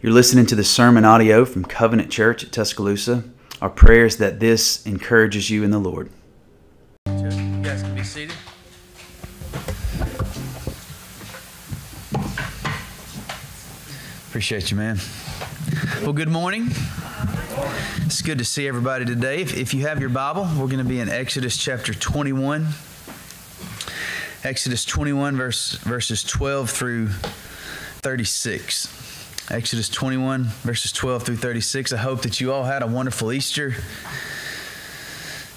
You're listening to the sermon audio from Covenant Church at Tuscaloosa. Our prayer is that this encourages you in the Lord. You guys can be seated. Appreciate you, man. Well, good morning. It's good to see everybody today. If, if you have your Bible, we're going to be in Exodus chapter 21. Exodus 21, verse, verses 12 through 36. Exodus 21, verses 12 through 36. I hope that you all had a wonderful Easter.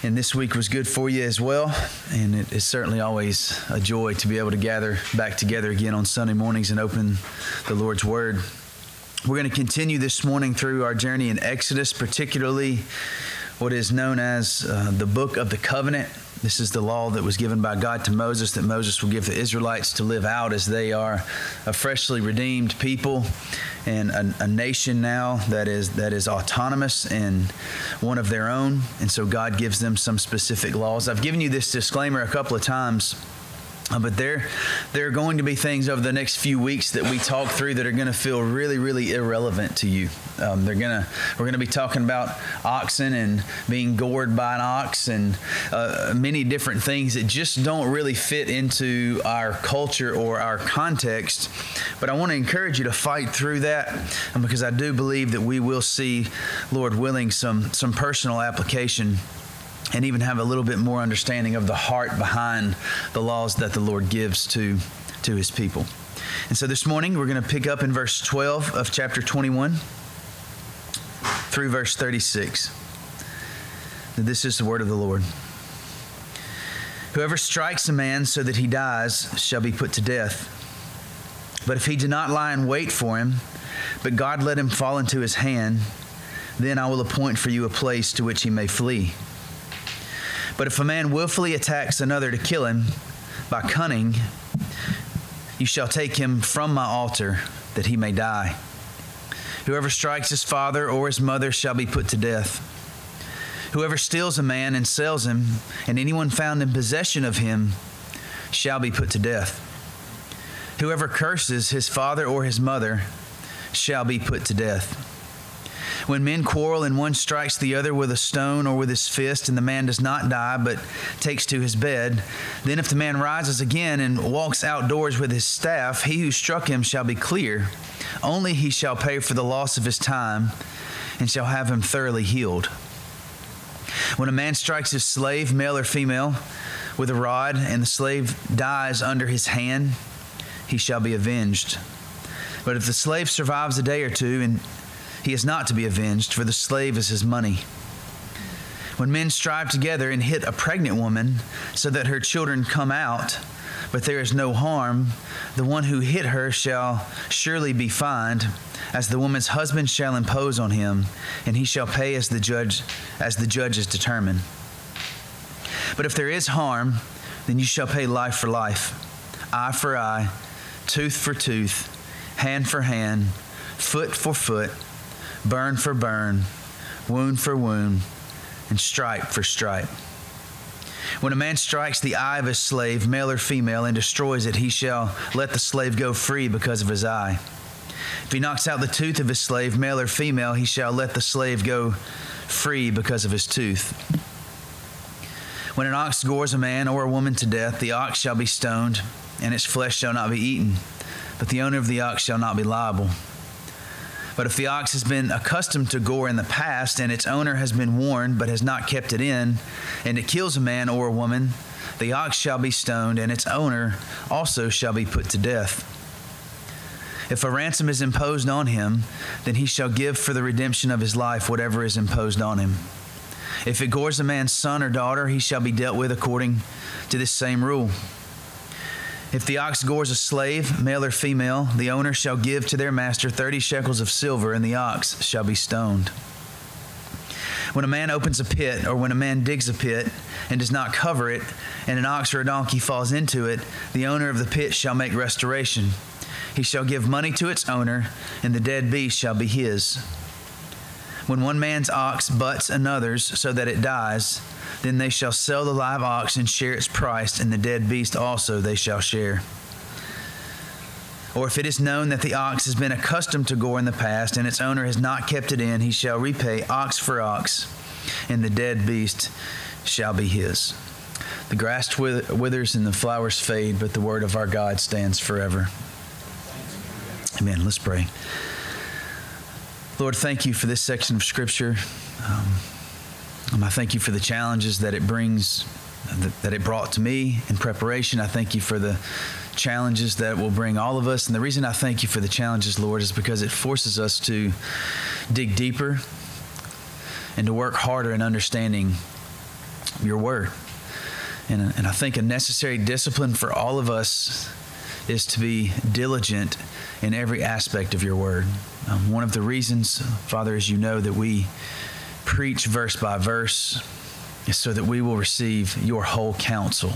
And this week was good for you as well. And it is certainly always a joy to be able to gather back together again on Sunday mornings and open the Lord's Word. We're going to continue this morning through our journey in Exodus, particularly what is known as uh, the Book of the Covenant. This is the law that was given by God to Moses that Moses will give the Israelites to live out as they are a freshly redeemed people and a, a, nation now that is that is autonomous and one of their own. And so God gives them some specific laws. I've given you this disclaimer a couple of times but there, there are going to be things over the next few weeks that we talk through that are going to feel really, really irrelevant to you. Um, they're gonna, we're going to be talking about oxen and being gored by an ox and uh, many different things that just don't really fit into our culture or our context. But I want to encourage you to fight through that because I do believe that we will see, Lord willing, some some personal application and even have a little bit more understanding of the heart behind the laws that the Lord gives to, to his people. And so this morning we're going to pick up in verse 12 of chapter 21 through verse 36. This is the word of the Lord. Whoever strikes a man so that he dies shall be put to death. But if he do not lie in wait for him, but God let him fall into his hand, then I will appoint for you a place to which he may flee. But if a man willfully attacks another to kill him by cunning, you shall take him from my altar that he may die. Whoever strikes his father or his mother shall be put to death. Whoever steals a man and sells him, and anyone found in possession of him, shall be put to death. Whoever curses his father or his mother shall be put to death. When men quarrel and one strikes the other with a stone or with his fist, and the man does not die but takes to his bed, then if the man rises again and walks outdoors with his staff, he who struck him shall be clear. Only he shall pay for the loss of his time and shall have him thoroughly healed. When a man strikes his slave, male or female, with a rod, and the slave dies under his hand, he shall be avenged. But if the slave survives a day or two and he is not to be avenged, for the slave is his money. When men strive together and hit a pregnant woman so that her children come out, but there is no harm, the one who hit her shall surely be fined, as the woman's husband shall impose on him, and he shall pay as the judge as the judges determine. But if there is harm, then you shall pay life for life, eye for eye, tooth for tooth, hand for hand, foot for foot burn for burn, wound for wound, and stripe for stripe. When a man strikes the eye of his slave, male or female, and destroys it, he shall let the slave go free because of his eye. If he knocks out the tooth of his slave, male or female, he shall let the slave go free because of his tooth. When an ox gores a man or a woman to death, the ox shall be stoned, and its flesh shall not be eaten, but the owner of the ox shall not be liable. But if the ox has been accustomed to gore in the past, and its owner has been warned but has not kept it in, and it kills a man or a woman, the ox shall be stoned, and its owner also shall be put to death. If a ransom is imposed on him, then he shall give for the redemption of his life whatever is imposed on him. If it gores a man's son or daughter, he shall be dealt with according to this same rule. If the ox gores a slave, male or female, the owner shall give to their master thirty shekels of silver, and the ox shall be stoned. When a man opens a pit, or when a man digs a pit and does not cover it, and an ox or a donkey falls into it, the owner of the pit shall make restoration. He shall give money to its owner, and the dead beast shall be his. When one man's ox butts another's so that it dies, then they shall sell the live ox and share its price, and the dead beast also they shall share. or if it is known that the ox has been accustomed to gore in the past, and its owner has not kept it in, he shall repay ox for ox, and the dead beast shall be his. The grass withers and the flowers fade, but the word of our God stands forever. Amen. Let's pray. Lord, thank you for this section of Scripture. Um, I thank you for the challenges that it brings, that it brought to me in preparation. I thank you for the challenges that will bring all of us. And the reason I thank you for the challenges, Lord, is because it forces us to dig deeper and to work harder in understanding your word. And, and I think a necessary discipline for all of us is to be diligent in every aspect of your word. Um, one of the reasons, Father, as you know, that we preach verse by verse is so that we will receive your whole counsel.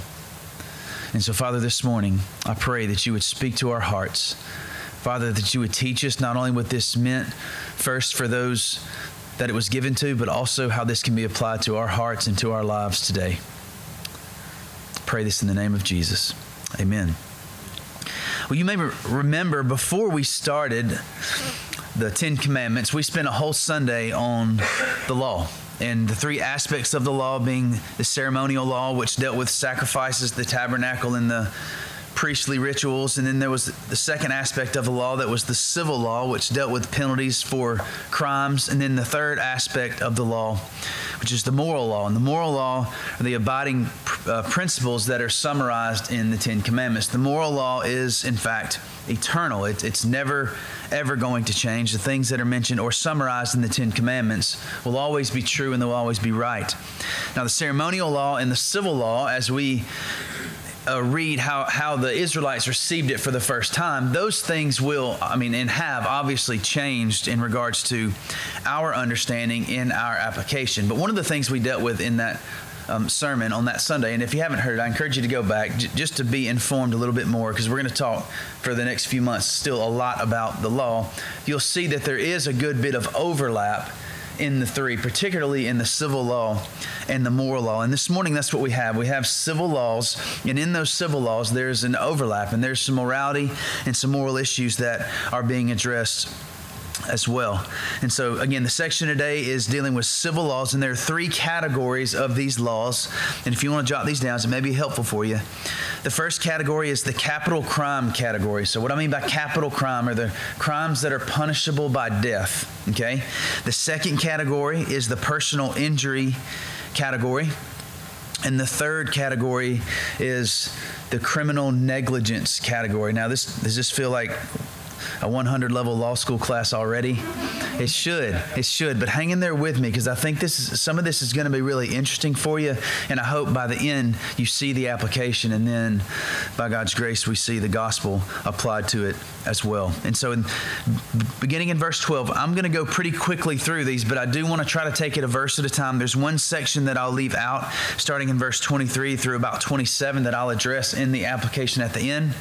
And so, Father, this morning, I pray that you would speak to our hearts. Father, that you would teach us not only what this meant first for those that it was given to, but also how this can be applied to our hearts and to our lives today. Pray this in the name of Jesus. Amen. Well, you may remember before we started the Ten Commandments, we spent a whole Sunday on the law and the three aspects of the law being the ceremonial law, which dealt with sacrifices, the tabernacle, and the priestly rituals. And then there was the second aspect of the law that was the civil law, which dealt with penalties for crimes. And then the third aspect of the law, which is the moral law. And the moral law are the abiding uh, principles that are summarized in the Ten Commandments. The moral law is, in fact, eternal. It, it's never, ever going to change. The things that are mentioned or summarized in the Ten Commandments will always be true and they'll always be right. Now, the ceremonial law and the civil law, as we uh, read how, how the Israelites received it for the first time, those things will, I mean, and have obviously changed in regards to our understanding in our application. But one of the things we dealt with in that um, sermon on that Sunday, and if you haven't heard I encourage you to go back j- just to be informed a little bit more because we're going to talk for the next few months still a lot about the law. You'll see that there is a good bit of overlap in the three, particularly in the civil law and the moral law. And this morning, that's what we have. We have civil laws, and in those civil laws, there's an overlap, and there's some morality and some moral issues that are being addressed as well. And so, again, the section today is dealing with civil laws, and there are three categories of these laws. And if you want to jot these down, it may be helpful for you. The first category is the capital crime category. So, what I mean by capital crime are the crimes that are punishable by death. Okay. The second category is the personal injury category. And the third category is the criminal negligence category. Now, this does this feel like a 100 level law school class already? It should. It should. But hang in there with me because I think this is some of this is going to be really interesting for you. And I hope by the end you see the application and then by God's grace we see the gospel applied to it as well. And so in, beginning in verse 12, I'm going to go pretty quickly through these, but I do want to try to take it a verse at a time. There's one section that I'll leave out starting in verse 23 through about 27 that I'll address in the application at the end.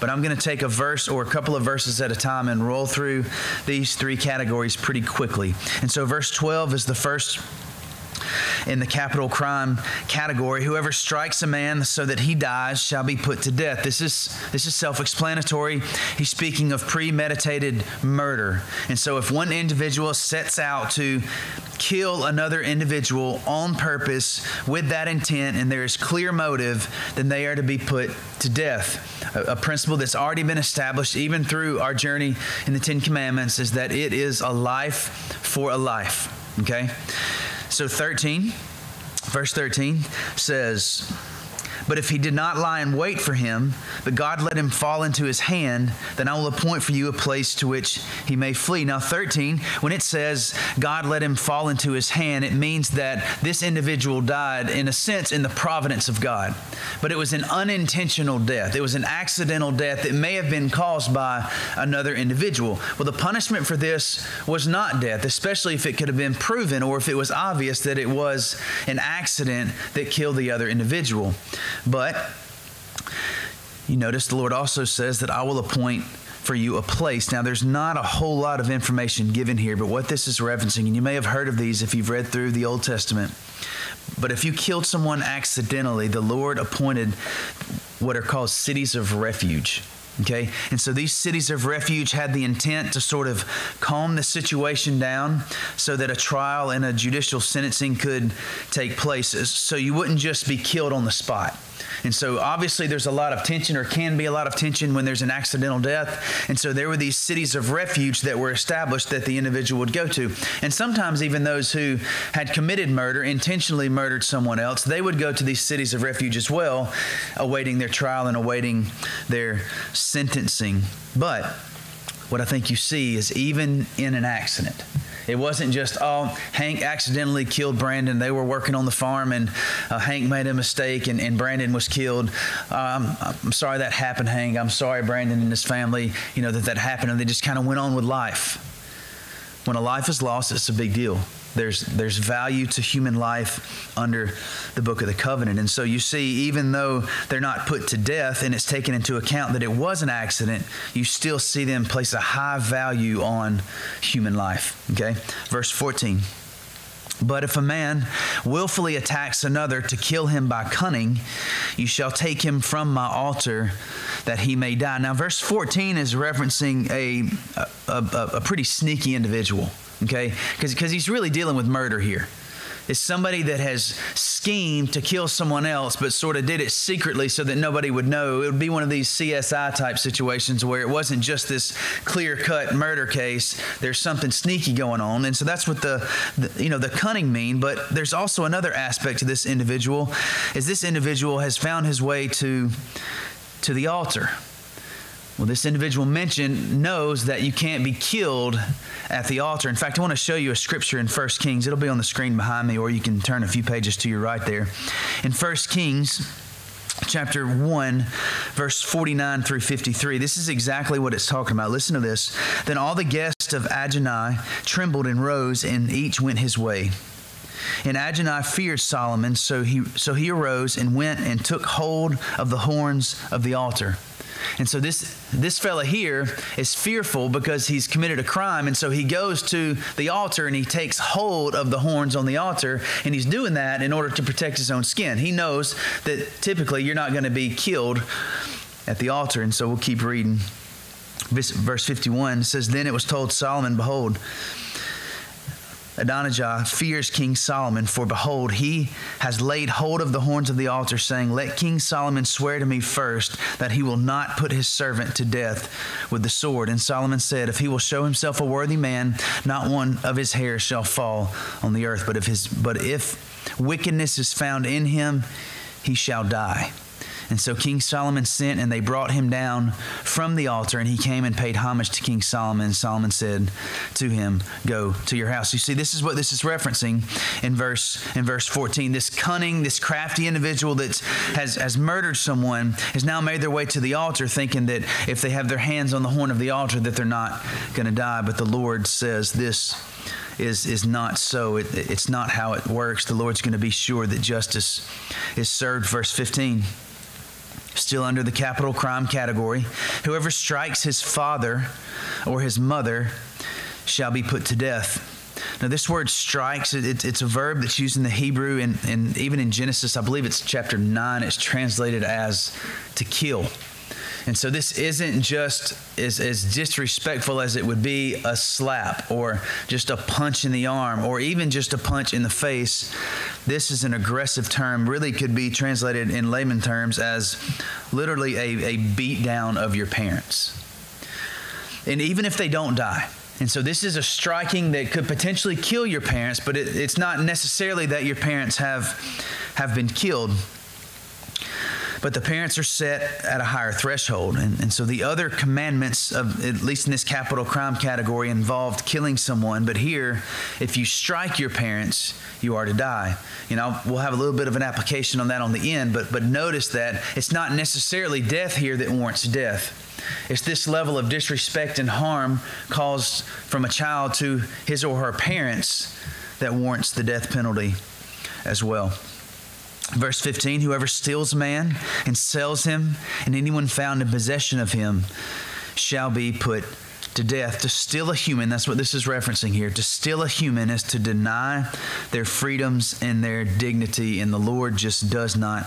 But I'm going to take a verse or a couple of verses at a time and roll through these three categories pretty quickly. And so, verse 12 is the first in the capital crime category. Whoever strikes a man so that he dies shall be put to death. This is this is self-explanatory. He's speaking of premeditated murder. And so if one individual sets out to kill another individual on purpose with that intent and there is clear motive then they are to be put to death. A, a principle that's already been established even through our journey in the 10 commandments is that it is a life for a life okay so 13, verse 13 says, but if he did not lie in wait for him, but God let him fall into his hand, then I will appoint for you a place to which he may flee. Now, 13, when it says God let him fall into his hand, it means that this individual died, in a sense, in the providence of God. But it was an unintentional death, it was an accidental death that may have been caused by another individual. Well, the punishment for this was not death, especially if it could have been proven or if it was obvious that it was an accident that killed the other individual. But you notice the Lord also says that I will appoint for you a place. Now, there's not a whole lot of information given here, but what this is referencing, and you may have heard of these if you've read through the Old Testament, but if you killed someone accidentally, the Lord appointed what are called cities of refuge. Okay? And so these cities of refuge had the intent to sort of calm the situation down so that a trial and a judicial sentencing could take place. So you wouldn't just be killed on the spot. And so obviously there's a lot of tension or can be a lot of tension when there's an accidental death. And so there were these cities of refuge that were established that the individual would go to. And sometimes even those who had committed murder, intentionally murdered someone else, they would go to these cities of refuge as well, awaiting their trial and awaiting their sentencing. But what I think you see is even in an accident, it wasn't just, oh, Hank accidentally killed Brandon. They were working on the farm and uh, Hank made a mistake and, and Brandon was killed. Um, I'm sorry that happened, Hank. I'm sorry, Brandon and his family, you know, that that happened. And they just kind of went on with life. When a life is lost, it's a big deal. There's, there's value to human life under the book of the covenant. And so you see, even though they're not put to death and it's taken into account that it was an accident, you still see them place a high value on human life. Okay? Verse 14. But if a man willfully attacks another to kill him by cunning, you shall take him from my altar that he may die. Now, verse 14 is referencing a, a, a, a pretty sneaky individual okay? Because he's really dealing with murder here. It's somebody that has schemed to kill someone else, but sort of did it secretly so that nobody would know. It would be one of these CSI type situations where it wasn't just this clear cut murder case. There's something sneaky going on, and so that's what the, the you know the cunning mean. But there's also another aspect to this individual, is this individual has found his way to to the altar. Well, this individual mentioned knows that you can't be killed at the altar. In fact, I want to show you a scripture in 1 Kings. It'll be on the screen behind me, or you can turn a few pages to your right there. In 1 Kings, chapter 1, verse 49 through 53. This is exactly what it's talking about. Listen to this. Then all the guests of Adonijah trembled and rose, and each went his way. And Adonijah feared Solomon, so he, so he arose and went and took hold of the horns of the altar. And so this this fella here is fearful because he's committed a crime and so he goes to the altar and he takes hold of the horns on the altar and he's doing that in order to protect his own skin. He knows that typically you're not going to be killed at the altar and so we'll keep reading. Verse 51 says then it was told Solomon behold Adonijah fears King Solomon, for behold, he has laid hold of the horns of the altar, saying, Let King Solomon swear to me first that he will not put his servant to death with the sword. And Solomon said, If he will show himself a worthy man, not one of his hairs shall fall on the earth, but if his but if wickedness is found in him, he shall die. And so King Solomon sent, and they brought him down from the altar, and he came and paid homage to King Solomon. Solomon said to him, Go to your house. You see, this is what this is referencing in verse in verse 14. This cunning, this crafty individual that has, has murdered someone has now made their way to the altar, thinking that if they have their hands on the horn of the altar, that they're not going to die. But the Lord says this is is not so. It, it's not how it works. The Lord's going to be sure that justice is served. Verse 15 still under the capital crime category. Whoever strikes his father or his mother shall be put to death. Now, this word strikes, it, it's a verb that's used in the Hebrew, and, and even in Genesis, I believe it's chapter 9, it's translated as to kill. And so this isn't just as, as disrespectful as it would be a slap or just a punch in the arm or even just a punch in the face. This is an aggressive term, really could be translated in layman terms as literally a, a beat down of your parents. And even if they don't die, and so this is a striking that could potentially kill your parents, but it, it's not necessarily that your parents have, have been killed but the parents are set at a higher threshold. And, and so the other commandments, of at least in this capital crime category, involved killing someone. But here, if you strike your parents, you are to die. You know, we'll have a little bit of an application on that on the end, but, but notice that it's not necessarily death here that warrants death. It's this level of disrespect and harm caused from a child to his or her parents that warrants the death penalty as well. Verse 15 Whoever steals a man and sells him, and anyone found in possession of him, shall be put to death. To steal a human, that's what this is referencing here. To steal a human is to deny their freedoms and their dignity, and the Lord just does not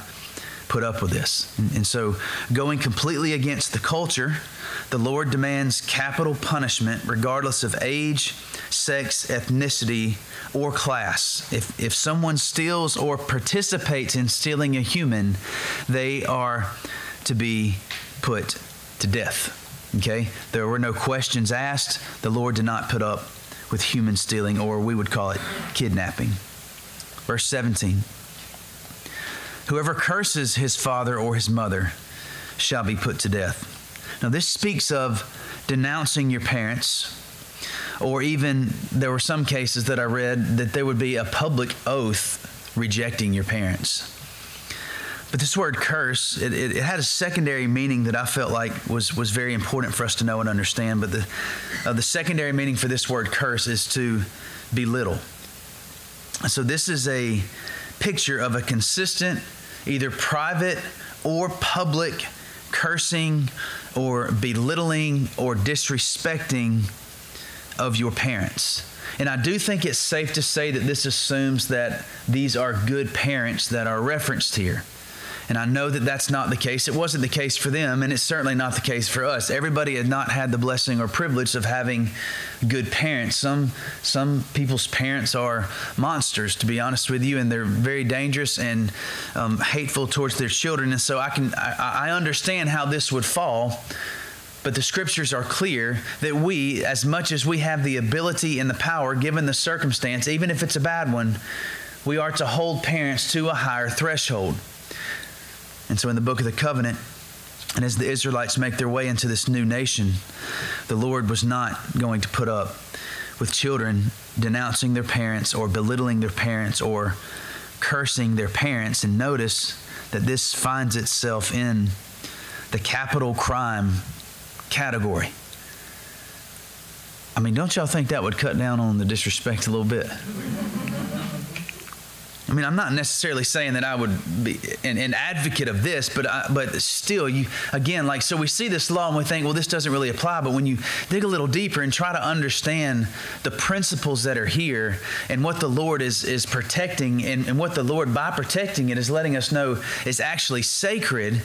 put up with this. And, so, going completely against the culture, the Lord demands capital punishment regardless of age, sex, ethnicity, or class. If, if someone steals or participates in stealing a human, they are to be put to death. Okay? There were no questions asked. The Lord did not put up with human stealing, or we would call it kidnapping. Verse 17 Whoever curses his father or his mother shall be put to death. Now, this speaks of denouncing your parents, or even there were some cases that I read that there would be a public oath rejecting your parents. But this word curse, it, it, it, had a secondary meaning that I felt like was, was very important for us to know and understand. But the, uh, the secondary meaning for this word curse is to belittle. So this is a picture of a consistent, either private or public cursing or belittling or disrespecting of your parents. And I do think it's safe to say that this assumes that these are good parents that are referenced here. And I know that that's not the case. It wasn't the case for them, and it's certainly not the case for us. Everybody had not had the blessing or privilege of having good parents. Some some people's parents are monsters, to be honest with you, and they're very dangerous and um, hateful towards their children. And so I can I, I understand how this would fall. But the scriptures are clear that we, as much as we have the ability and the power, given the circumstance, even if it's a bad one, we are to hold parents to a higher threshold. And so in the book of the covenant, and as the Israelites make their way into this new nation, the Lord was not going to put up with children denouncing their parents or belittling their parents or cursing their parents. And notice that this finds itself in the capital crime category. I mean, don't y'all think that would cut down on the disrespect a little bit? I mean, I'm not necessarily saying that I would be an, an advocate of this, but I, but still, you again, like so, we see this law and we think, well, this doesn't really apply. But when you dig a little deeper and try to understand the principles that are here and what the Lord is is protecting, and, and what the Lord by protecting it is letting us know is actually sacred,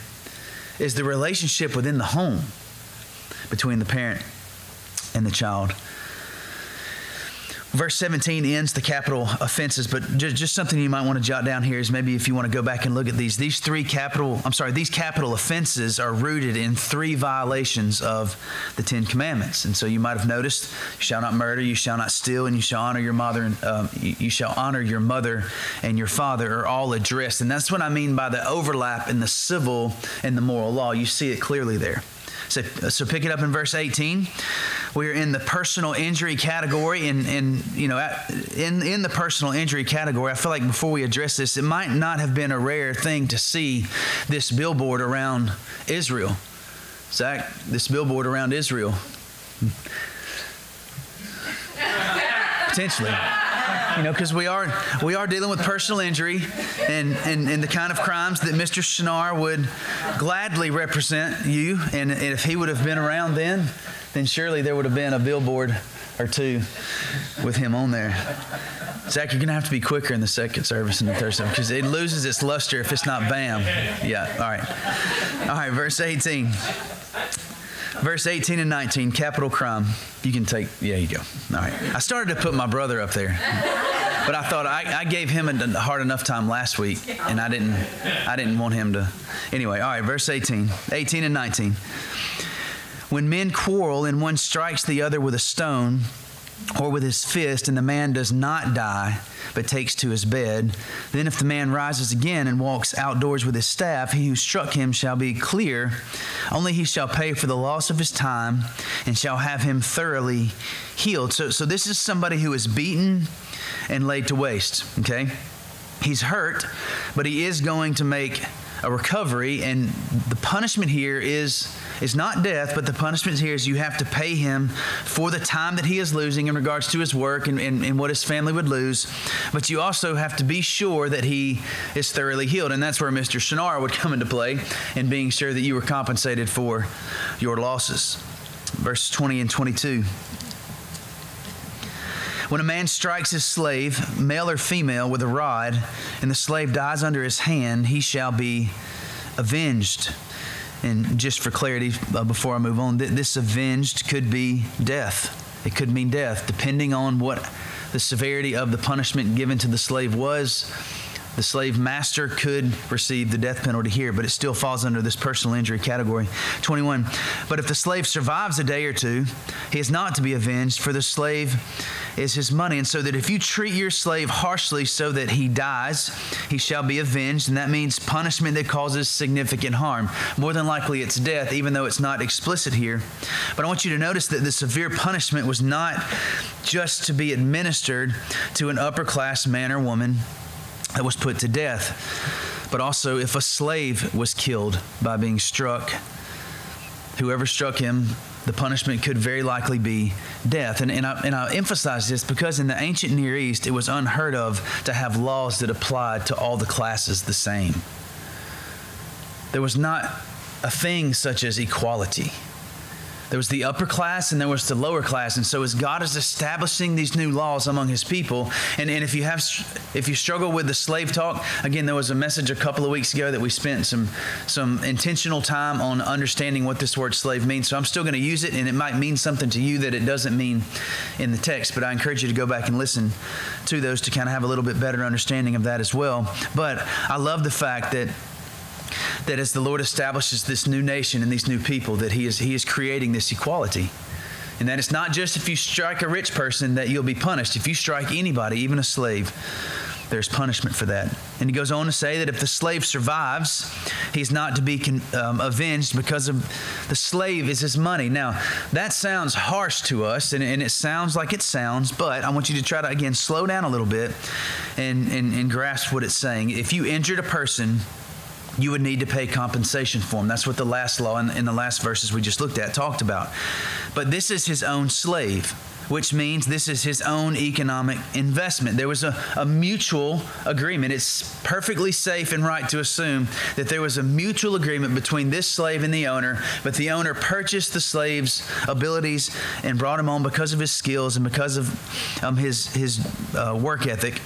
is the relationship within the home between the parent and the child. Verse 17 ends the capital offenses, but just, just something you might want to jot down here is maybe if you want to go back and look at these, these three capital, I'm sorry, these capital offenses are rooted in three violations of the Ten Commandments. And so you might have noticed, you shall not murder, you shall not steal, and you shall honor your mother, and um, you, you shall honor your mother and your father are all addressed. And that's what I mean by the overlap in the civil and the moral law. You see it clearly there. So, so pick it up in verse 18. We're in the personal injury category, and, and you know, in, in the personal injury category, I feel like before we address this, it might not have been a rare thing to see this billboard around Israel. Zach, this billboard around Israel. Potentially you know, because we are we are dealing with personal injury and, and, and the kind of crimes that Mr. Shunnarah would gladly represent you. And, if he would have been around then, then surely there would have been a billboard or two with him on there. Zach, you're going to have to be quicker in the second service and the third service because it loses its luster if it's not bam. Yeah, all right. All right, verse 18. Verse 18 and 19, capital crime. You can take, yeah, you go. All right. I started to put my brother up there, but I thought I, I gave him a hard enough time last week, and I didn't, I didn't want him to. Anyway, all right, verse 18, 18 and 19. When men quarrel and one strikes the other with a stone, or with his fist, and the man does not die, but takes to his bed. Then, if the man rises again and walks outdoors with his staff, he who struck him shall be clear. Only he shall pay for the loss of his time and shall have him thoroughly healed. So, so this is somebody who is beaten and laid to waste, okay? He's hurt, but he is going to make a recovery, and the punishment here is is not death, but the punishment here is you have to pay him for the time that he is losing in regards to his work and, and, and what his family would lose. But you also have to be sure that he is thoroughly healed, and that's where Mr. Shunnarah would come into play in being sure that you were compensated for your losses. Verse 20 and 22. When a man strikes his slave, male or female, with a rod, and the slave dies under his hand, he shall be avenged. And just for clarity, uh, before I move on, th- this avenged could be death. It could mean death, depending on what the severity of the punishment given to the slave was the slave master could receive the death penalty here, but it still falls under this personal injury category. 21. But if the slave survives a day or two, he is not to be avenged, for the slave is his money. And so that if you treat your slave harshly so that he dies, he shall be avenged. And that means punishment that causes significant harm. More than likely, it's death, even though it's not explicit here. But I want you to notice that the severe punishment was not just to be administered to an upper class man or woman that was put to death. But also, if a slave was killed by being struck, whoever struck him, the punishment could very likely be death. And, and, I, and I emphasize this because in the ancient Near East, it was unheard of to have laws that applied to all the classes the same. There was not a thing such as equality. There was the upper class and there was the lower class. And so as God is establishing these new laws among his people, and, and if you have if you struggle with the slave talk, again, there was a message a couple of weeks ago that we spent some some intentional time on understanding what this word slave means. So I'm still going to use it, and it might mean something to you that it doesn't mean in the text. But I encourage you to go back and listen to those to kind of have a little bit better understanding of that as well. But I love the fact that that as the Lord establishes this new nation and these new people, that He is, he is creating this equality. And that it's not just if you strike a rich person that you'll be punished. If you strike anybody, even a slave, there's punishment for that. And he goes on to say that if the slave survives, he's not to be con- um, avenged because of the slave is his money. Now, that sounds harsh to us, and, and, it sounds like it sounds, but I want you to try to, again, slow down a little bit and, and, and grasp what it's saying. If you injured a person, you would need to pay compensation for him. That's what the last law in, in, the last verses we just looked at talked about. But this is his own slave, which means this is his own economic investment. There was a, a mutual agreement. It's perfectly safe and right to assume that there was a mutual agreement between this slave and the owner, but the owner purchased the slave's abilities and brought him on because of his skills and because of um, his, his uh, work ethic.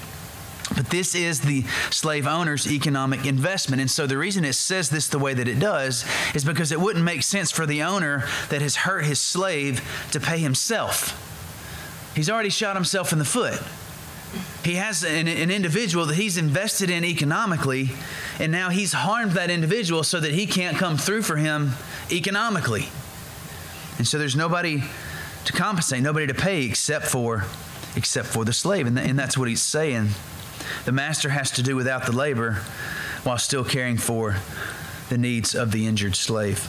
But this is the slave owner's economic investment. And so the reason it says this the way that it does is because it wouldn't make sense for the owner that has hurt his slave to pay himself. He's already shot himself in the foot. He has an, an, individual that he's invested in economically, and now he's harmed that individual so that he can't come through for him economically. And so there's nobody to compensate, nobody to pay except for except for the slave. And, and that's what he's saying. The master has to do without the labor while still caring for the needs of the injured slave.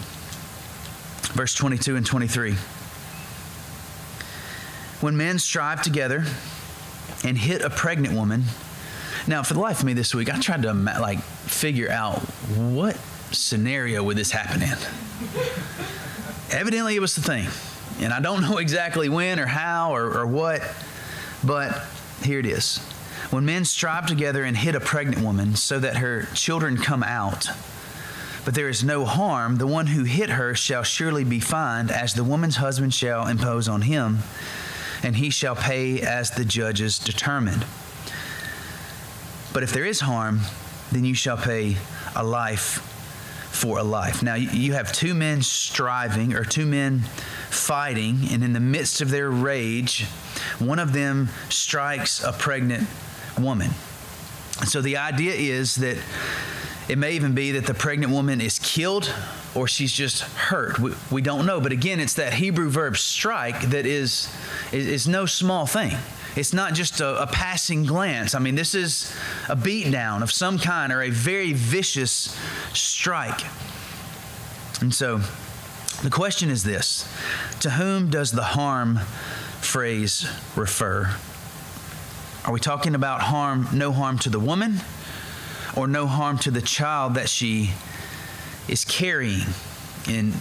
Verse 22 and 23. When men strive together and hit a pregnant woman, now for the life of me this week, I tried to like figure out what scenario would this happen in. Evidently, it was the thing, and I don't know exactly when or how or, or what, but here it is. When men strive together and hit a pregnant woman so that her children come out, but there is no harm, the one who hit her shall surely be fined, as the woman's husband shall impose on him, and he shall pay as the judges determined. But if there is harm, then you shall pay a life for a life. Now, you have two men striving, or two men fighting, and in the midst of their rage, one of them strikes a pregnant woman. So the idea is that it may even be that the pregnant woman is killed or she's just hurt. We, we don't know. But again, it's that Hebrew verb strike that is, is, is no small thing. It's not just a, a, passing glance. I mean, this is a beatdown of some kind or a very vicious strike. And so the question is this To whom does the harm phrase refer? Are we talking about harm, no harm to the woman, or no harm to the child that she is carrying? And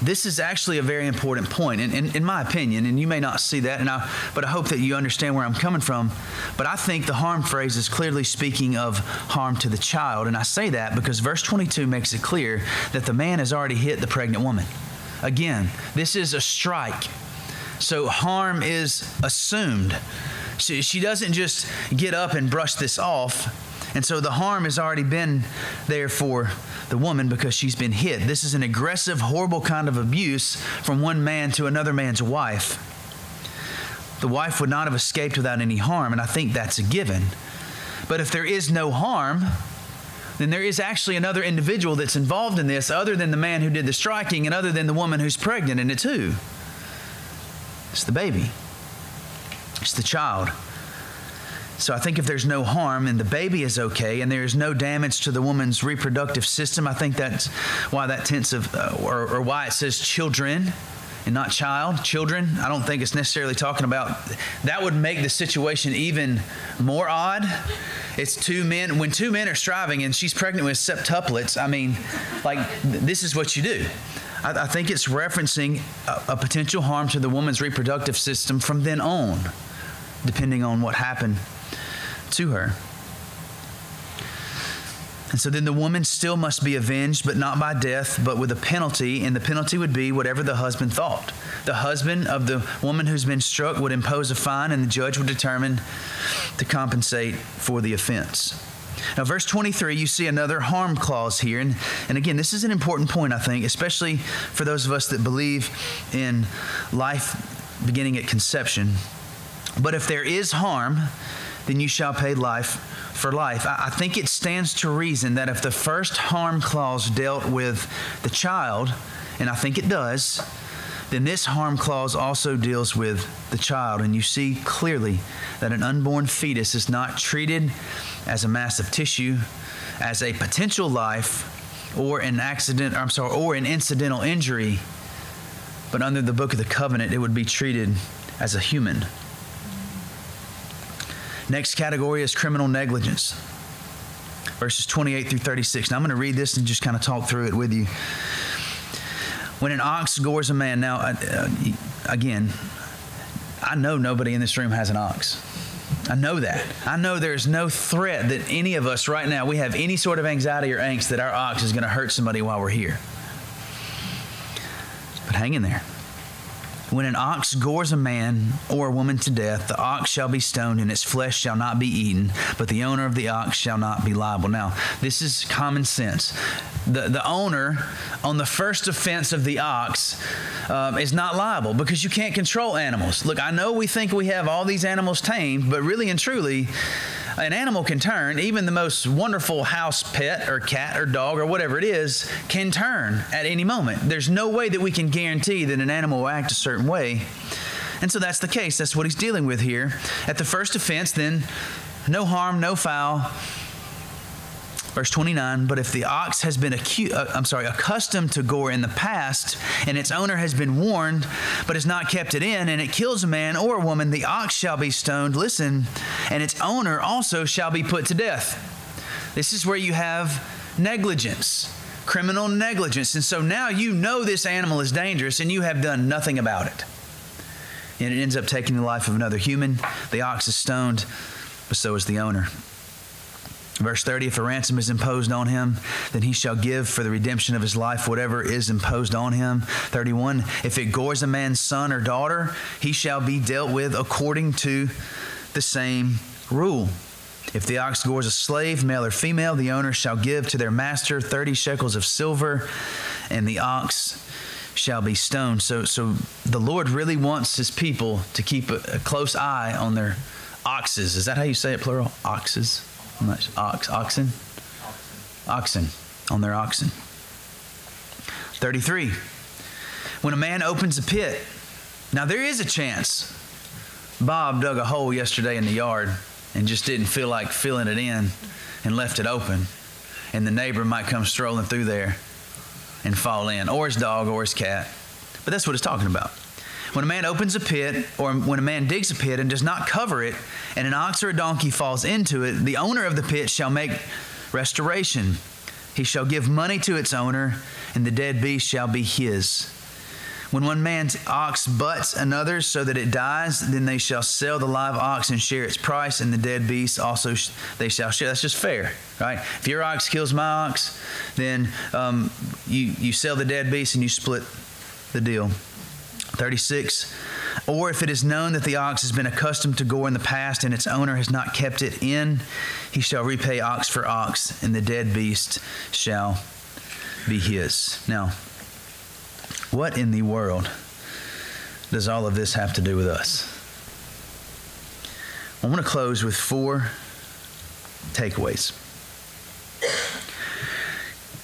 this is actually a very important point, in, in, in, my opinion, and you may not see that, and I, but I hope that you understand where I'm coming from. But I think the harm phrase is clearly speaking of harm to the child. And I say that because verse 22 makes it clear that the man has already hit the pregnant woman. Again, this is a strike. So harm is assumed. She, she doesn't just get up and brush this off. And so the harm has already been there for the woman because she's been hit. This is an aggressive, horrible kind of abuse from one man to another man's wife. The wife would not have escaped without any harm, and I think that's a given. But if there is no harm, then there is actually another individual that's involved in this other than the man who did the striking and other than the woman who's pregnant, and it's who? It's the baby, it's the child. So I think if there's no harm and the baby is okay and there is no damage to the woman's reproductive system, I think that's why that tense of, uh, or, or why it says children and not child, children. I don't think it's necessarily talking about that would make the situation even more odd. It's two men, when two men are striving and she's pregnant with septuplets, I mean, like, this is what you do. I, I think it's referencing a, a potential harm to the woman's reproductive system from then on, depending on what happened to her. And so then the woman still must be avenged, but not by death, but with a penalty. And the penalty would be whatever the husband thought. The husband of the woman who's been struck would impose a fine, and the judge would determine to compensate for the offense. Now, verse 23, you see another harm clause here. And, and again, this is an important point, I think, especially for those of us that believe in life beginning at conception. But if there is harm, then you shall pay life for life. I think it stands to reason that if the first harm clause dealt with the child, and I think it does, then this harm clause also deals with the child. And you see clearly that an unborn fetus is not treated as a mass of tissue, as a potential life, or an accident, I'm sorry, or an incidental injury, but under the book of the covenant, it would be treated as a human. Next category is criminal negligence. Verses 28 through 36. Now I'm going to read this and just kind of talk through it with you. When an ox gores a man, now, uh, again, I know nobody in this room has an ox. I know that. I know there's no threat that any of us right now, we have any sort of anxiety or angst that our ox is going to hurt somebody while we're here. But hang in there. When an ox gores a man or a woman to death, the ox shall be stoned, and its flesh shall not be eaten, but the owner of the ox shall not be liable. Now, this is common sense. The, the owner, on the first offense of the ox, um, is not liable because you can't control animals. Look, I know we think we have all these animals tamed, but really and truly, an animal can turn. Even the most wonderful house pet or cat or dog or whatever it is can turn at any moment. There's no way that we can guarantee that an animal will act a certain way. And so that's the case. That's what he's dealing with here. At the first offense, then, no harm, no foul. Verse 29, but if the ox has been acu- uh, I'm sorry, accustomed to gore in the past, and its owner has been warned, but has not kept it in, and it kills a man or a woman, the ox shall be stoned. Listen, and its owner also shall be put to death. This is where you have negligence, criminal negligence. And so now you know this animal is dangerous, and you have done nothing about it. And it ends up taking the life of another human. The ox is stoned, but so is the owner. Verse 30 If a ransom is imposed on him, then he shall give for the redemption of his life whatever is imposed on him. 31 If it gores a man's son or daughter, he shall be dealt with according to the same rule. If the ox gores a slave, male or female, the owner shall give to their master 30 shekels of silver, and the ox shall be stoned. So, so the Lord really wants his people to keep a, a close eye on their oxes. Is that how you say it, plural? Oxes? Much ox oxen? Oxen. On their oxen. 33 when a man opens a pit now there is a chance. Bob dug a hole yesterday in the yard and just didn't feel like filling it in and left it open. And the neighbor might come strolling through there and fall in or his dog or his cat. But that's what it's talking about when a man opens a pit, or when a man digs a pit and does not cover it, and an ox or a donkey falls into it, the owner of the pit shall make restoration. He shall give money to its owner, and the dead beast shall be his. When one man's ox butts another so that it dies, then they shall sell the live ox and share its price, and the dead beast also sh- they shall share. That's just fair, right? If your ox kills my ox, then um, you, you sell the dead beast and you split the deal. 36 Or if it is known that the ox has been accustomed to gore in the past and its owner has not kept it in, he shall repay ox for ox, and the dead beast shall be his. Now, what in the world does all of this have to do with us? I want to close with four takeaways.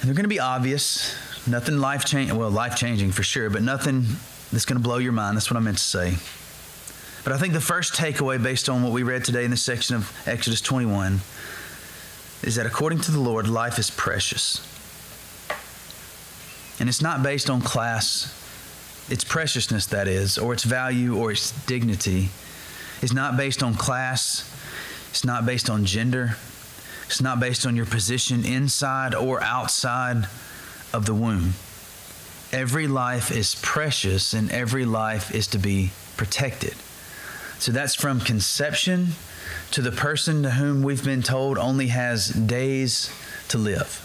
And they're going to be obvious, nothing life changing, well, life changing for sure, but nothing that's going to blow your mind. That's what I meant to say. But I think the first takeaway, based on what we read today in this section of Exodus 21, is that according to the Lord, life is precious. And it's not based on class, its preciousness, that is, or its value or its dignity. It's not based on class, it's not based on gender, it's not based on your position inside or outside of the womb. Every life is precious and every life is to be protected. So that's from conception to the person to whom we've been told only has days to live.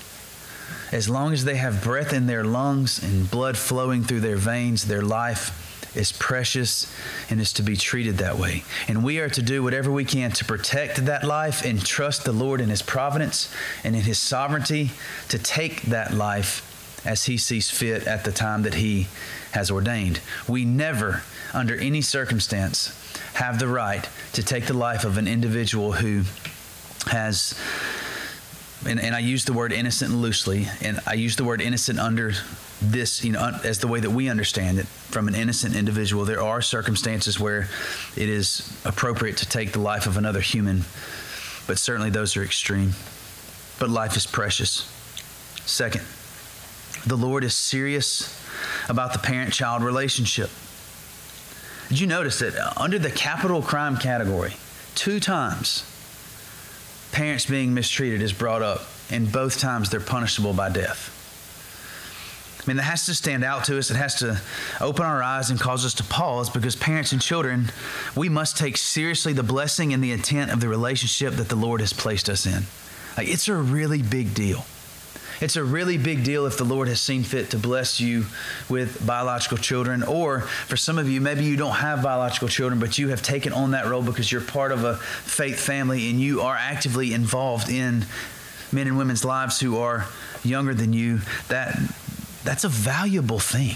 As long as they have breath in their lungs and blood flowing through their veins, their life is precious and is to be treated that way. And we are to do whatever we can to protect that life and trust the Lord in His providence and in His sovereignty to take that life as He sees fit at the time that He has ordained. We never, under any circumstance, have the right to take the life of an individual who has and, and I use the word innocent loosely, and I use the word innocent under this, you know, as the way that we understand it from an innocent individual. There are circumstances where it is appropriate to take the life of another human, but certainly those are extreme. But life is precious. Second, the Lord is serious about the parent child relationship. Did you notice that under the capital crime category, two times parents being mistreated is brought up, and both times they're punishable by death. I mean, that has to stand out to us. It has to open our eyes and cause us to pause because parents and children, we must take seriously the blessing and the intent of the relationship that the Lord has placed us in. Like, it's a really big deal. It's a really big deal if the Lord has seen fit to bless you with biological children. Or for some of you, maybe you don't have biological children, but you have taken on that role because you're part of a faith family and you are actively involved in men and women's lives who are younger than you. That that's a valuable thing.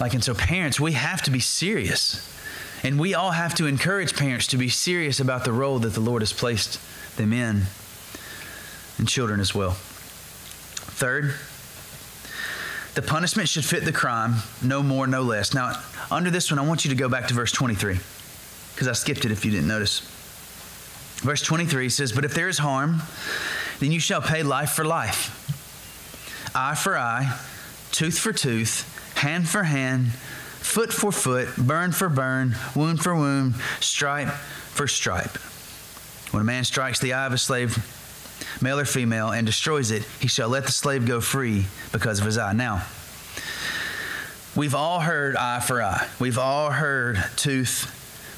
Like, and so parents, we have to be serious. And we all have to encourage parents to be serious about the role that the Lord has placed them in and children as well. Third, the punishment should fit the crime, no more, no less. Now, under this one, I want you to go back to verse 23, because I skipped it if you didn't notice. Verse 23 says, But if there is harm, then you shall pay life for life, eye for eye, tooth for tooth, hand for hand, foot for foot, burn for burn, wound for wound, stripe for stripe. When a man strikes the eye of a slave, male or female, and destroys it, he shall let the slave go free because of his eye. Now, we've all heard eye for eye, we've all heard tooth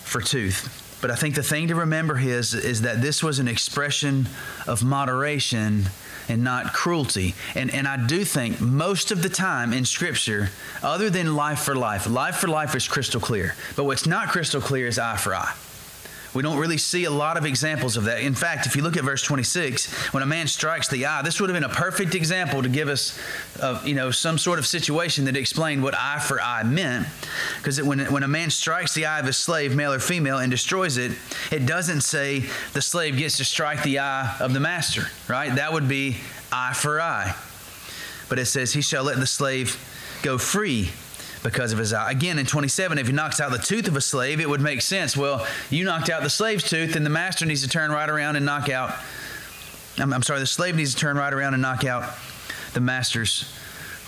for tooth. But I think the thing to remember is, is that this was an expression of moderation and not cruelty. And, and I do think most of the time in Scripture, other than life for life, life for life is crystal clear. But what's not crystal clear is eye for eye. We don't really see a lot of examples of that. In fact, if you look at verse 26, when a man strikes the eye, this would have been a perfect example to give us, uh, you know, some sort of situation that explained what eye for eye meant. Because when, when a man strikes the eye of a slave, male or female, and destroys it, it doesn't say the slave gets to strike the eye of the master, right? That would be eye for eye. But it says, he shall let the slave go free because of his eye. Again, in 27, if he knocks out the tooth of a slave, it would make sense. Well, you knocked out the slave's tooth, and the master needs to turn right around and knock out. I'm, I'm sorry, the slave needs to turn right around and knock out the master's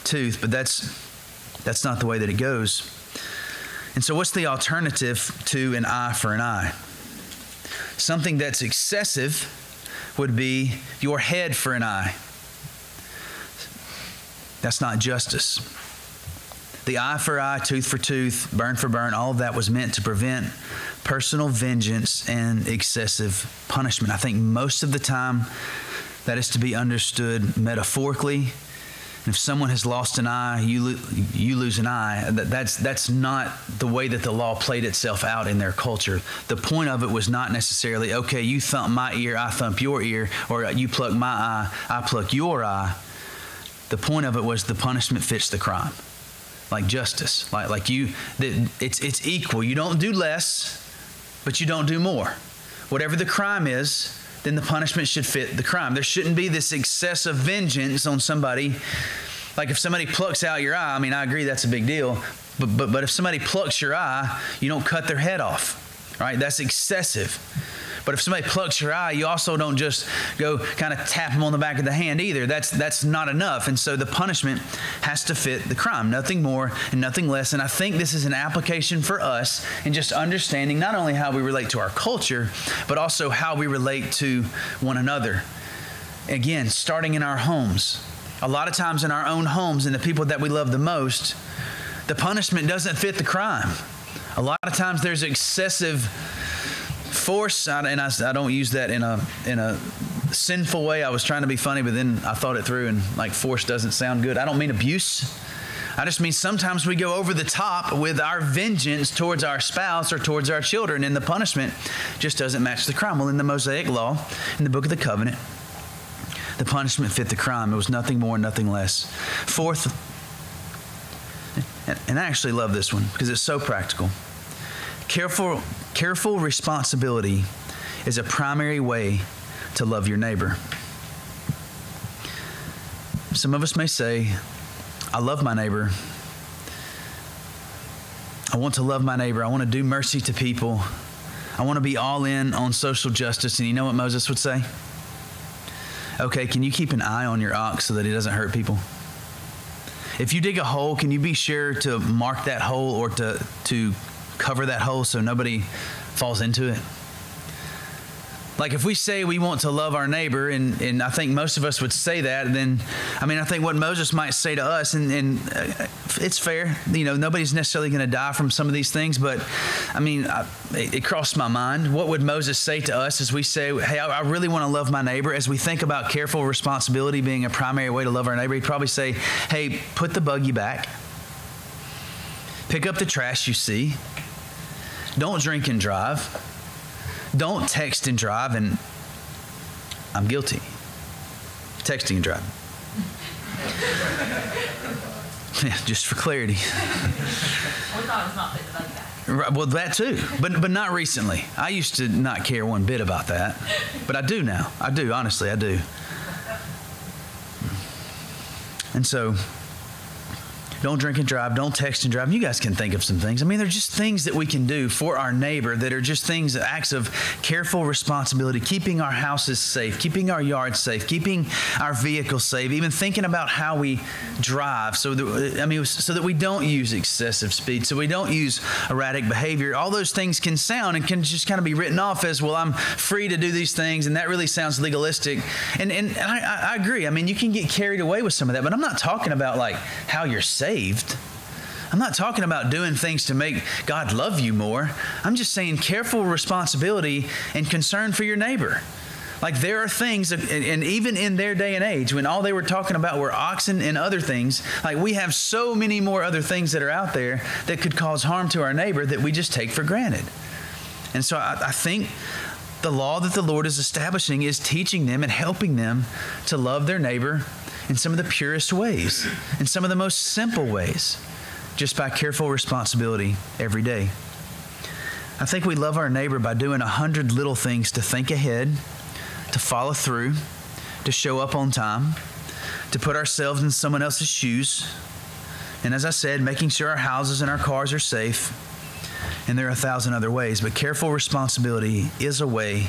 tooth. But that's that's not the way that it goes. And so, what's the alternative to an eye for an eye? Something that's excessive would be your head for an eye. That's not justice. The eye for eye, tooth for tooth, burn for burn, all of that was meant to prevent personal vengeance and excessive punishment. I think most of the time that is to be understood metaphorically if someone has lost an eye, you, lo- you lose an eye. That, that's, that's not the way that the law played itself out in their culture. The point of it was not necessarily, okay, you thump my ear, I thump your ear, or you pluck my eye, I pluck your eye. The point of it was the punishment fits the crime, like justice. Like, like you, it's, it's equal. You don't do less, but you don't do more. Whatever the crime is, then the punishment should fit the crime. There shouldn't be this excessive vengeance on somebody. Like if somebody plucks out your eye, I mean, I agree that's a big deal. But, but, but if somebody plucks your eye, you don't cut their head off, right? That's excessive. But if somebody plucks your eye, you also don't just go kind of tap them on the back of the hand either. That's that's not enough. And so the punishment has to fit the crime, nothing more and nothing less. And I think this is an application for us in just understanding not only how we relate to our culture, but also how we relate to one another. Again, starting in our homes. A lot of times in our own homes and the people that we love the most, the punishment doesn't fit the crime. A lot of times there's excessive force, and I, I don't use that in a in a sinful way. I was trying to be funny, but then I thought it through, and like force doesn't sound good. I don't mean abuse. I just mean sometimes we go over the top with our vengeance towards our spouse or towards our children, and the punishment just doesn't match the crime. Well, in the Mosaic Law, in the Book of the Covenant, the punishment fit the crime. It was nothing more, nothing less. Fourth, and I actually love this one because it's so practical. Careful, careful responsibility is a primary way to love your neighbor. Some of us may say, I love my neighbor. I want to love my neighbor. I want to do mercy to people. I want to be all in on social justice. And you know what Moses would say? Okay, can you keep an eye on your ox so that he doesn't hurt people? If you dig a hole, can you be sure to mark that hole or to, to cover that hole so nobody falls into it. Like if we say we want to love our neighbor, and, and I think most of us would say that, then I mean I think what Moses might say to us, and, and uh, it's fair, you know, nobody's necessarily going to die from some of these things, but I mean I, it, crossed my mind. What would Moses say to us as we say, "Hey, I, I really want to love my neighbor"? As we think about careful responsibility being a primary way to love our neighbor, he'd probably say, "Hey, put the buggy back, pick up the trash you see." Don't drink and drive. Don't text and drive, and I'm guilty. Texting and driving. yeah, just for clarity. Right, well, that too, but but not recently. I used to not care one bit about that, but I do now. I do honestly, I do. And so don't drink and drive. Don't text and drive. You guys can think of some things. I mean, they're just things that we can do for our neighbor that are just things, acts of careful responsibility, keeping our houses safe, keeping our yards safe, keeping our vehicles safe, even thinking about how we drive. So that, I mean, so that we don't use excessive speed, so we don't use erratic behavior. All those things can sound and can just kind of be written off as, well, I'm free to do these things, and that really sounds legalistic. And and, and I, I agree. I mean, you can get carried away with some of that, but I'm not talking about like how you're safe saved. I'm not talking about doing things to make God love you more. I'm just saying careful responsibility and concern for your neighbor. Like there are things, and even in their day and age, when all they were talking about were oxen and other things, like we have so many more other things that are out there that could cause harm to our neighbor that we just take for granted. And so I, I think the law that the Lord is establishing is teaching them and helping them to love their neighbor in some of the purest ways, in some of the most simple ways, just by careful responsibility every day. I think we love our neighbor by doing a hundred little things to think ahead, to follow through, to show up on time, to put ourselves in someone else's shoes, and as I said, making sure our houses and our cars are safe. And there are a thousand other ways, but careful responsibility is a way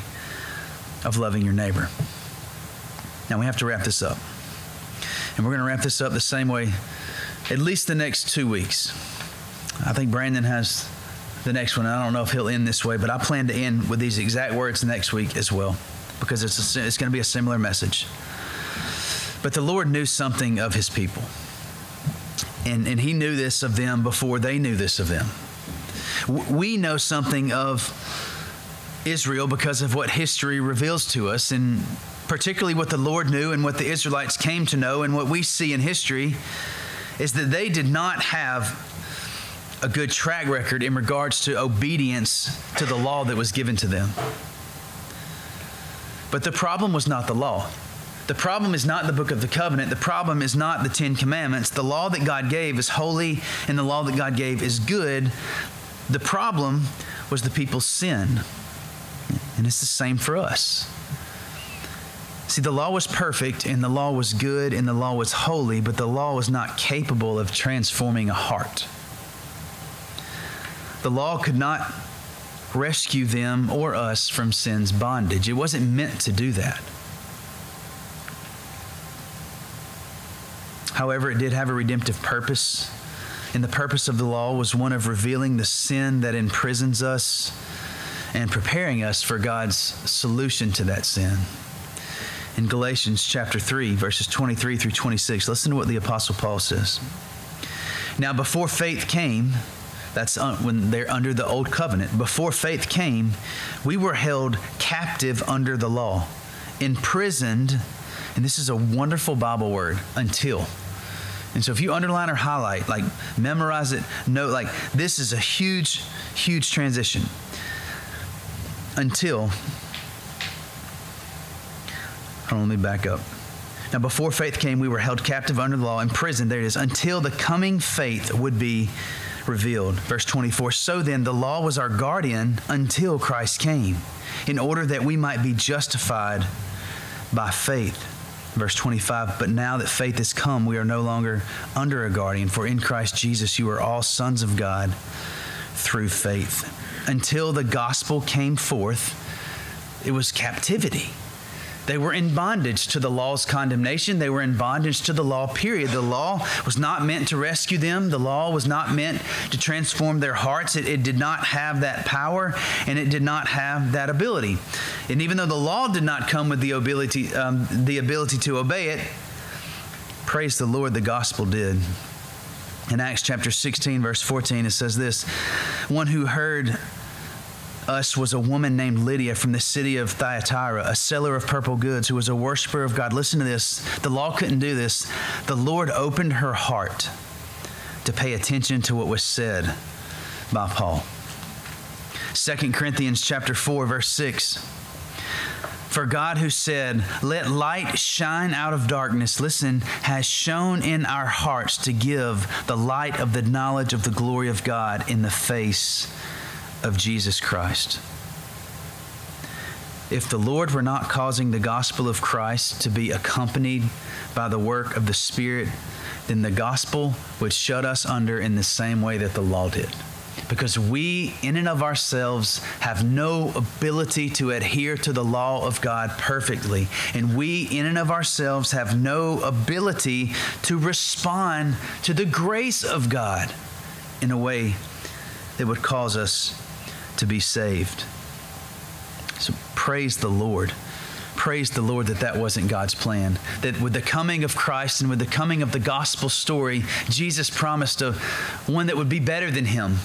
of loving your neighbor. Now we have to wrap this up. And we're going to wrap this up the same way, at least the next two weeks. I think Brandon has the next one. I don't know if he'll end this way, but I plan to end with these exact words next week as well, because it's, a, it's going to be a similar message. But the Lord knew something of his people. And, and he knew this of them before they knew this of them. We know something of Israel because of what history reveals to us. And particularly what the Lord knew and what the Israelites came to know and what we see in history, is that they did not have a good track record in regards to obedience to the law that was given to them. But the problem was not the law. The problem is not the book of the covenant. The problem is not the Ten Commandments. The law that God gave is holy, and the law that God gave is good. The problem was the people's sin. And it's the same for us. See, the law was perfect, and the law was good, and the law was holy, but the law was not capable of transforming a heart. The law could not rescue them or us from sin's bondage. It wasn't meant to do that. However, it did have a redemptive purpose. And the purpose of the law was one of revealing the sin that imprisons us and preparing us for God's solution to that sin. In Galatians chapter 3, verses 23 through 26, listen to what the Apostle Paul says. Now, before faith came, that's when they're under the old covenant. Before faith came, we were held captive under the law, imprisoned, and this is a wonderful Bible word, until. And so if you underline or highlight, like memorize it, note, like this is a huge, huge transition. Until, hold on, let me back up. Now, before faith came, we were held captive under the law, imprisoned, there it is, until the coming faith would be revealed. Verse 24 So then, the law was our guardian until Christ came, in order that we might be justified by faith. Verse 25 But now that faith has come, we are no longer under a guardian, for in Christ Jesus you are all sons of God through faith. Until the gospel came forth, it was captivity. They were in bondage to the law's condemnation. They were in bondage to the law, period. The law was not meant to rescue them. The law was not meant to transform their hearts. It, it, did not have that power and it did not have that ability. And even though the law did not come with the ability, um, the ability to obey it, praise the Lord, the gospel did. In Acts chapter 16, verse 14, it says this One who heard us was a woman named Lydia from the city of Thyatira, a seller of purple goods who was a worshiper of God. Listen to this. The law couldn't do this. The Lord opened her heart to pay attention to what was said by Paul. 2 Corinthians chapter 4 verse 6. For God, who said, Let light shine out of darkness, listen, has shone in our hearts to give the light of the knowledge of the glory of God in the face of Jesus Christ. If the Lord were not causing the gospel of Christ to be accompanied by the work of the Spirit, then the gospel would shut us under in the same way that the law did. Because we, in and of ourselves, have no ability to adhere to the law of God perfectly. And we, in and of ourselves, have no ability to respond to the grace of God in a way that would cause us to be saved. So praise the Lord. Praise the Lord that that wasn't God's plan. That with the coming of Christ and with the coming of the gospel story, Jesus promised a one that would be better than him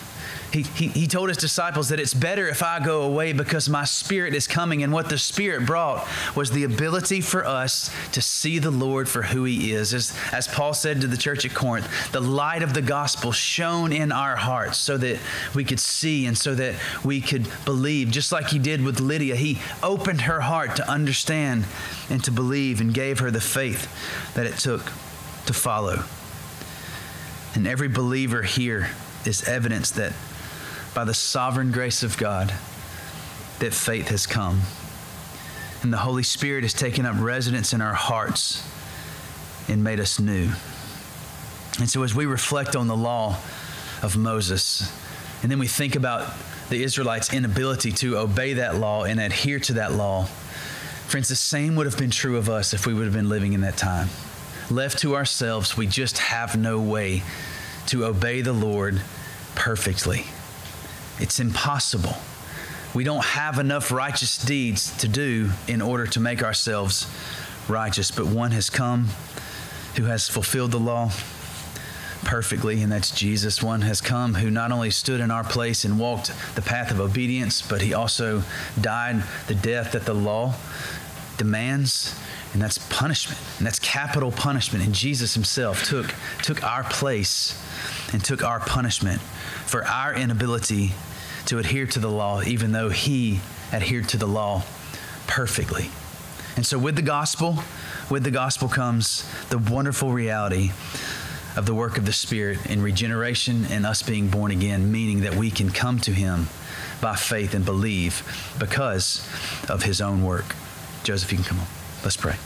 he, he, he told his disciples that it's better if I go away because my spirit is coming. And what the spirit brought was the ability for us to see the Lord for who he is. As, as Paul said to the church at Corinth, the light of the gospel shone in our hearts so that we could see and so that we could believe. Just like he did with Lydia, he opened her heart to understand and to believe and gave her the faith that it took to follow. And every believer here is evidence that by the sovereign grace of God that faith has come. And the Holy Spirit has taken up residence in our hearts and made us new. And so, as we reflect on the law of Moses, and then we think about the Israelites' inability to obey that law and adhere to that law, friends, the same would have been true of us if we would have been living in that time. Left to ourselves, we just have no way to obey the Lord perfectly. It's impossible. We don't have enough righteous deeds to do in order to make ourselves righteous, but one has come who has fulfilled the law perfectly, and that's Jesus. One has come who not only stood in our place and walked the path of obedience, but he also died the death that the law demands, and that's punishment. And that's capital punishment. And Jesus himself took, took our place and took our punishment for our inability to adhere to the law, even though he adhered to the law perfectly. And so, with the gospel, with the gospel comes the wonderful reality of the work of the Spirit in regeneration and us being born again, meaning that we can come to Him by faith and believe because of His own work. Joseph, you can come on. Let's pray.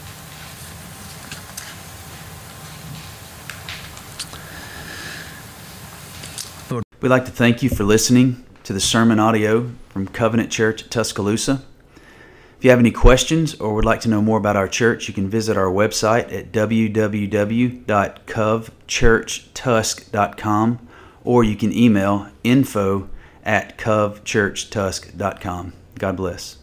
Lord, we'd like to thank you for listening to the sermon audio from Covenant Church Tuscaloosa. If you have any questions or would like to know more about our church, you can visit our website at www.covchurchtusk.com or you can email info at covchurchtusk.com. God bless.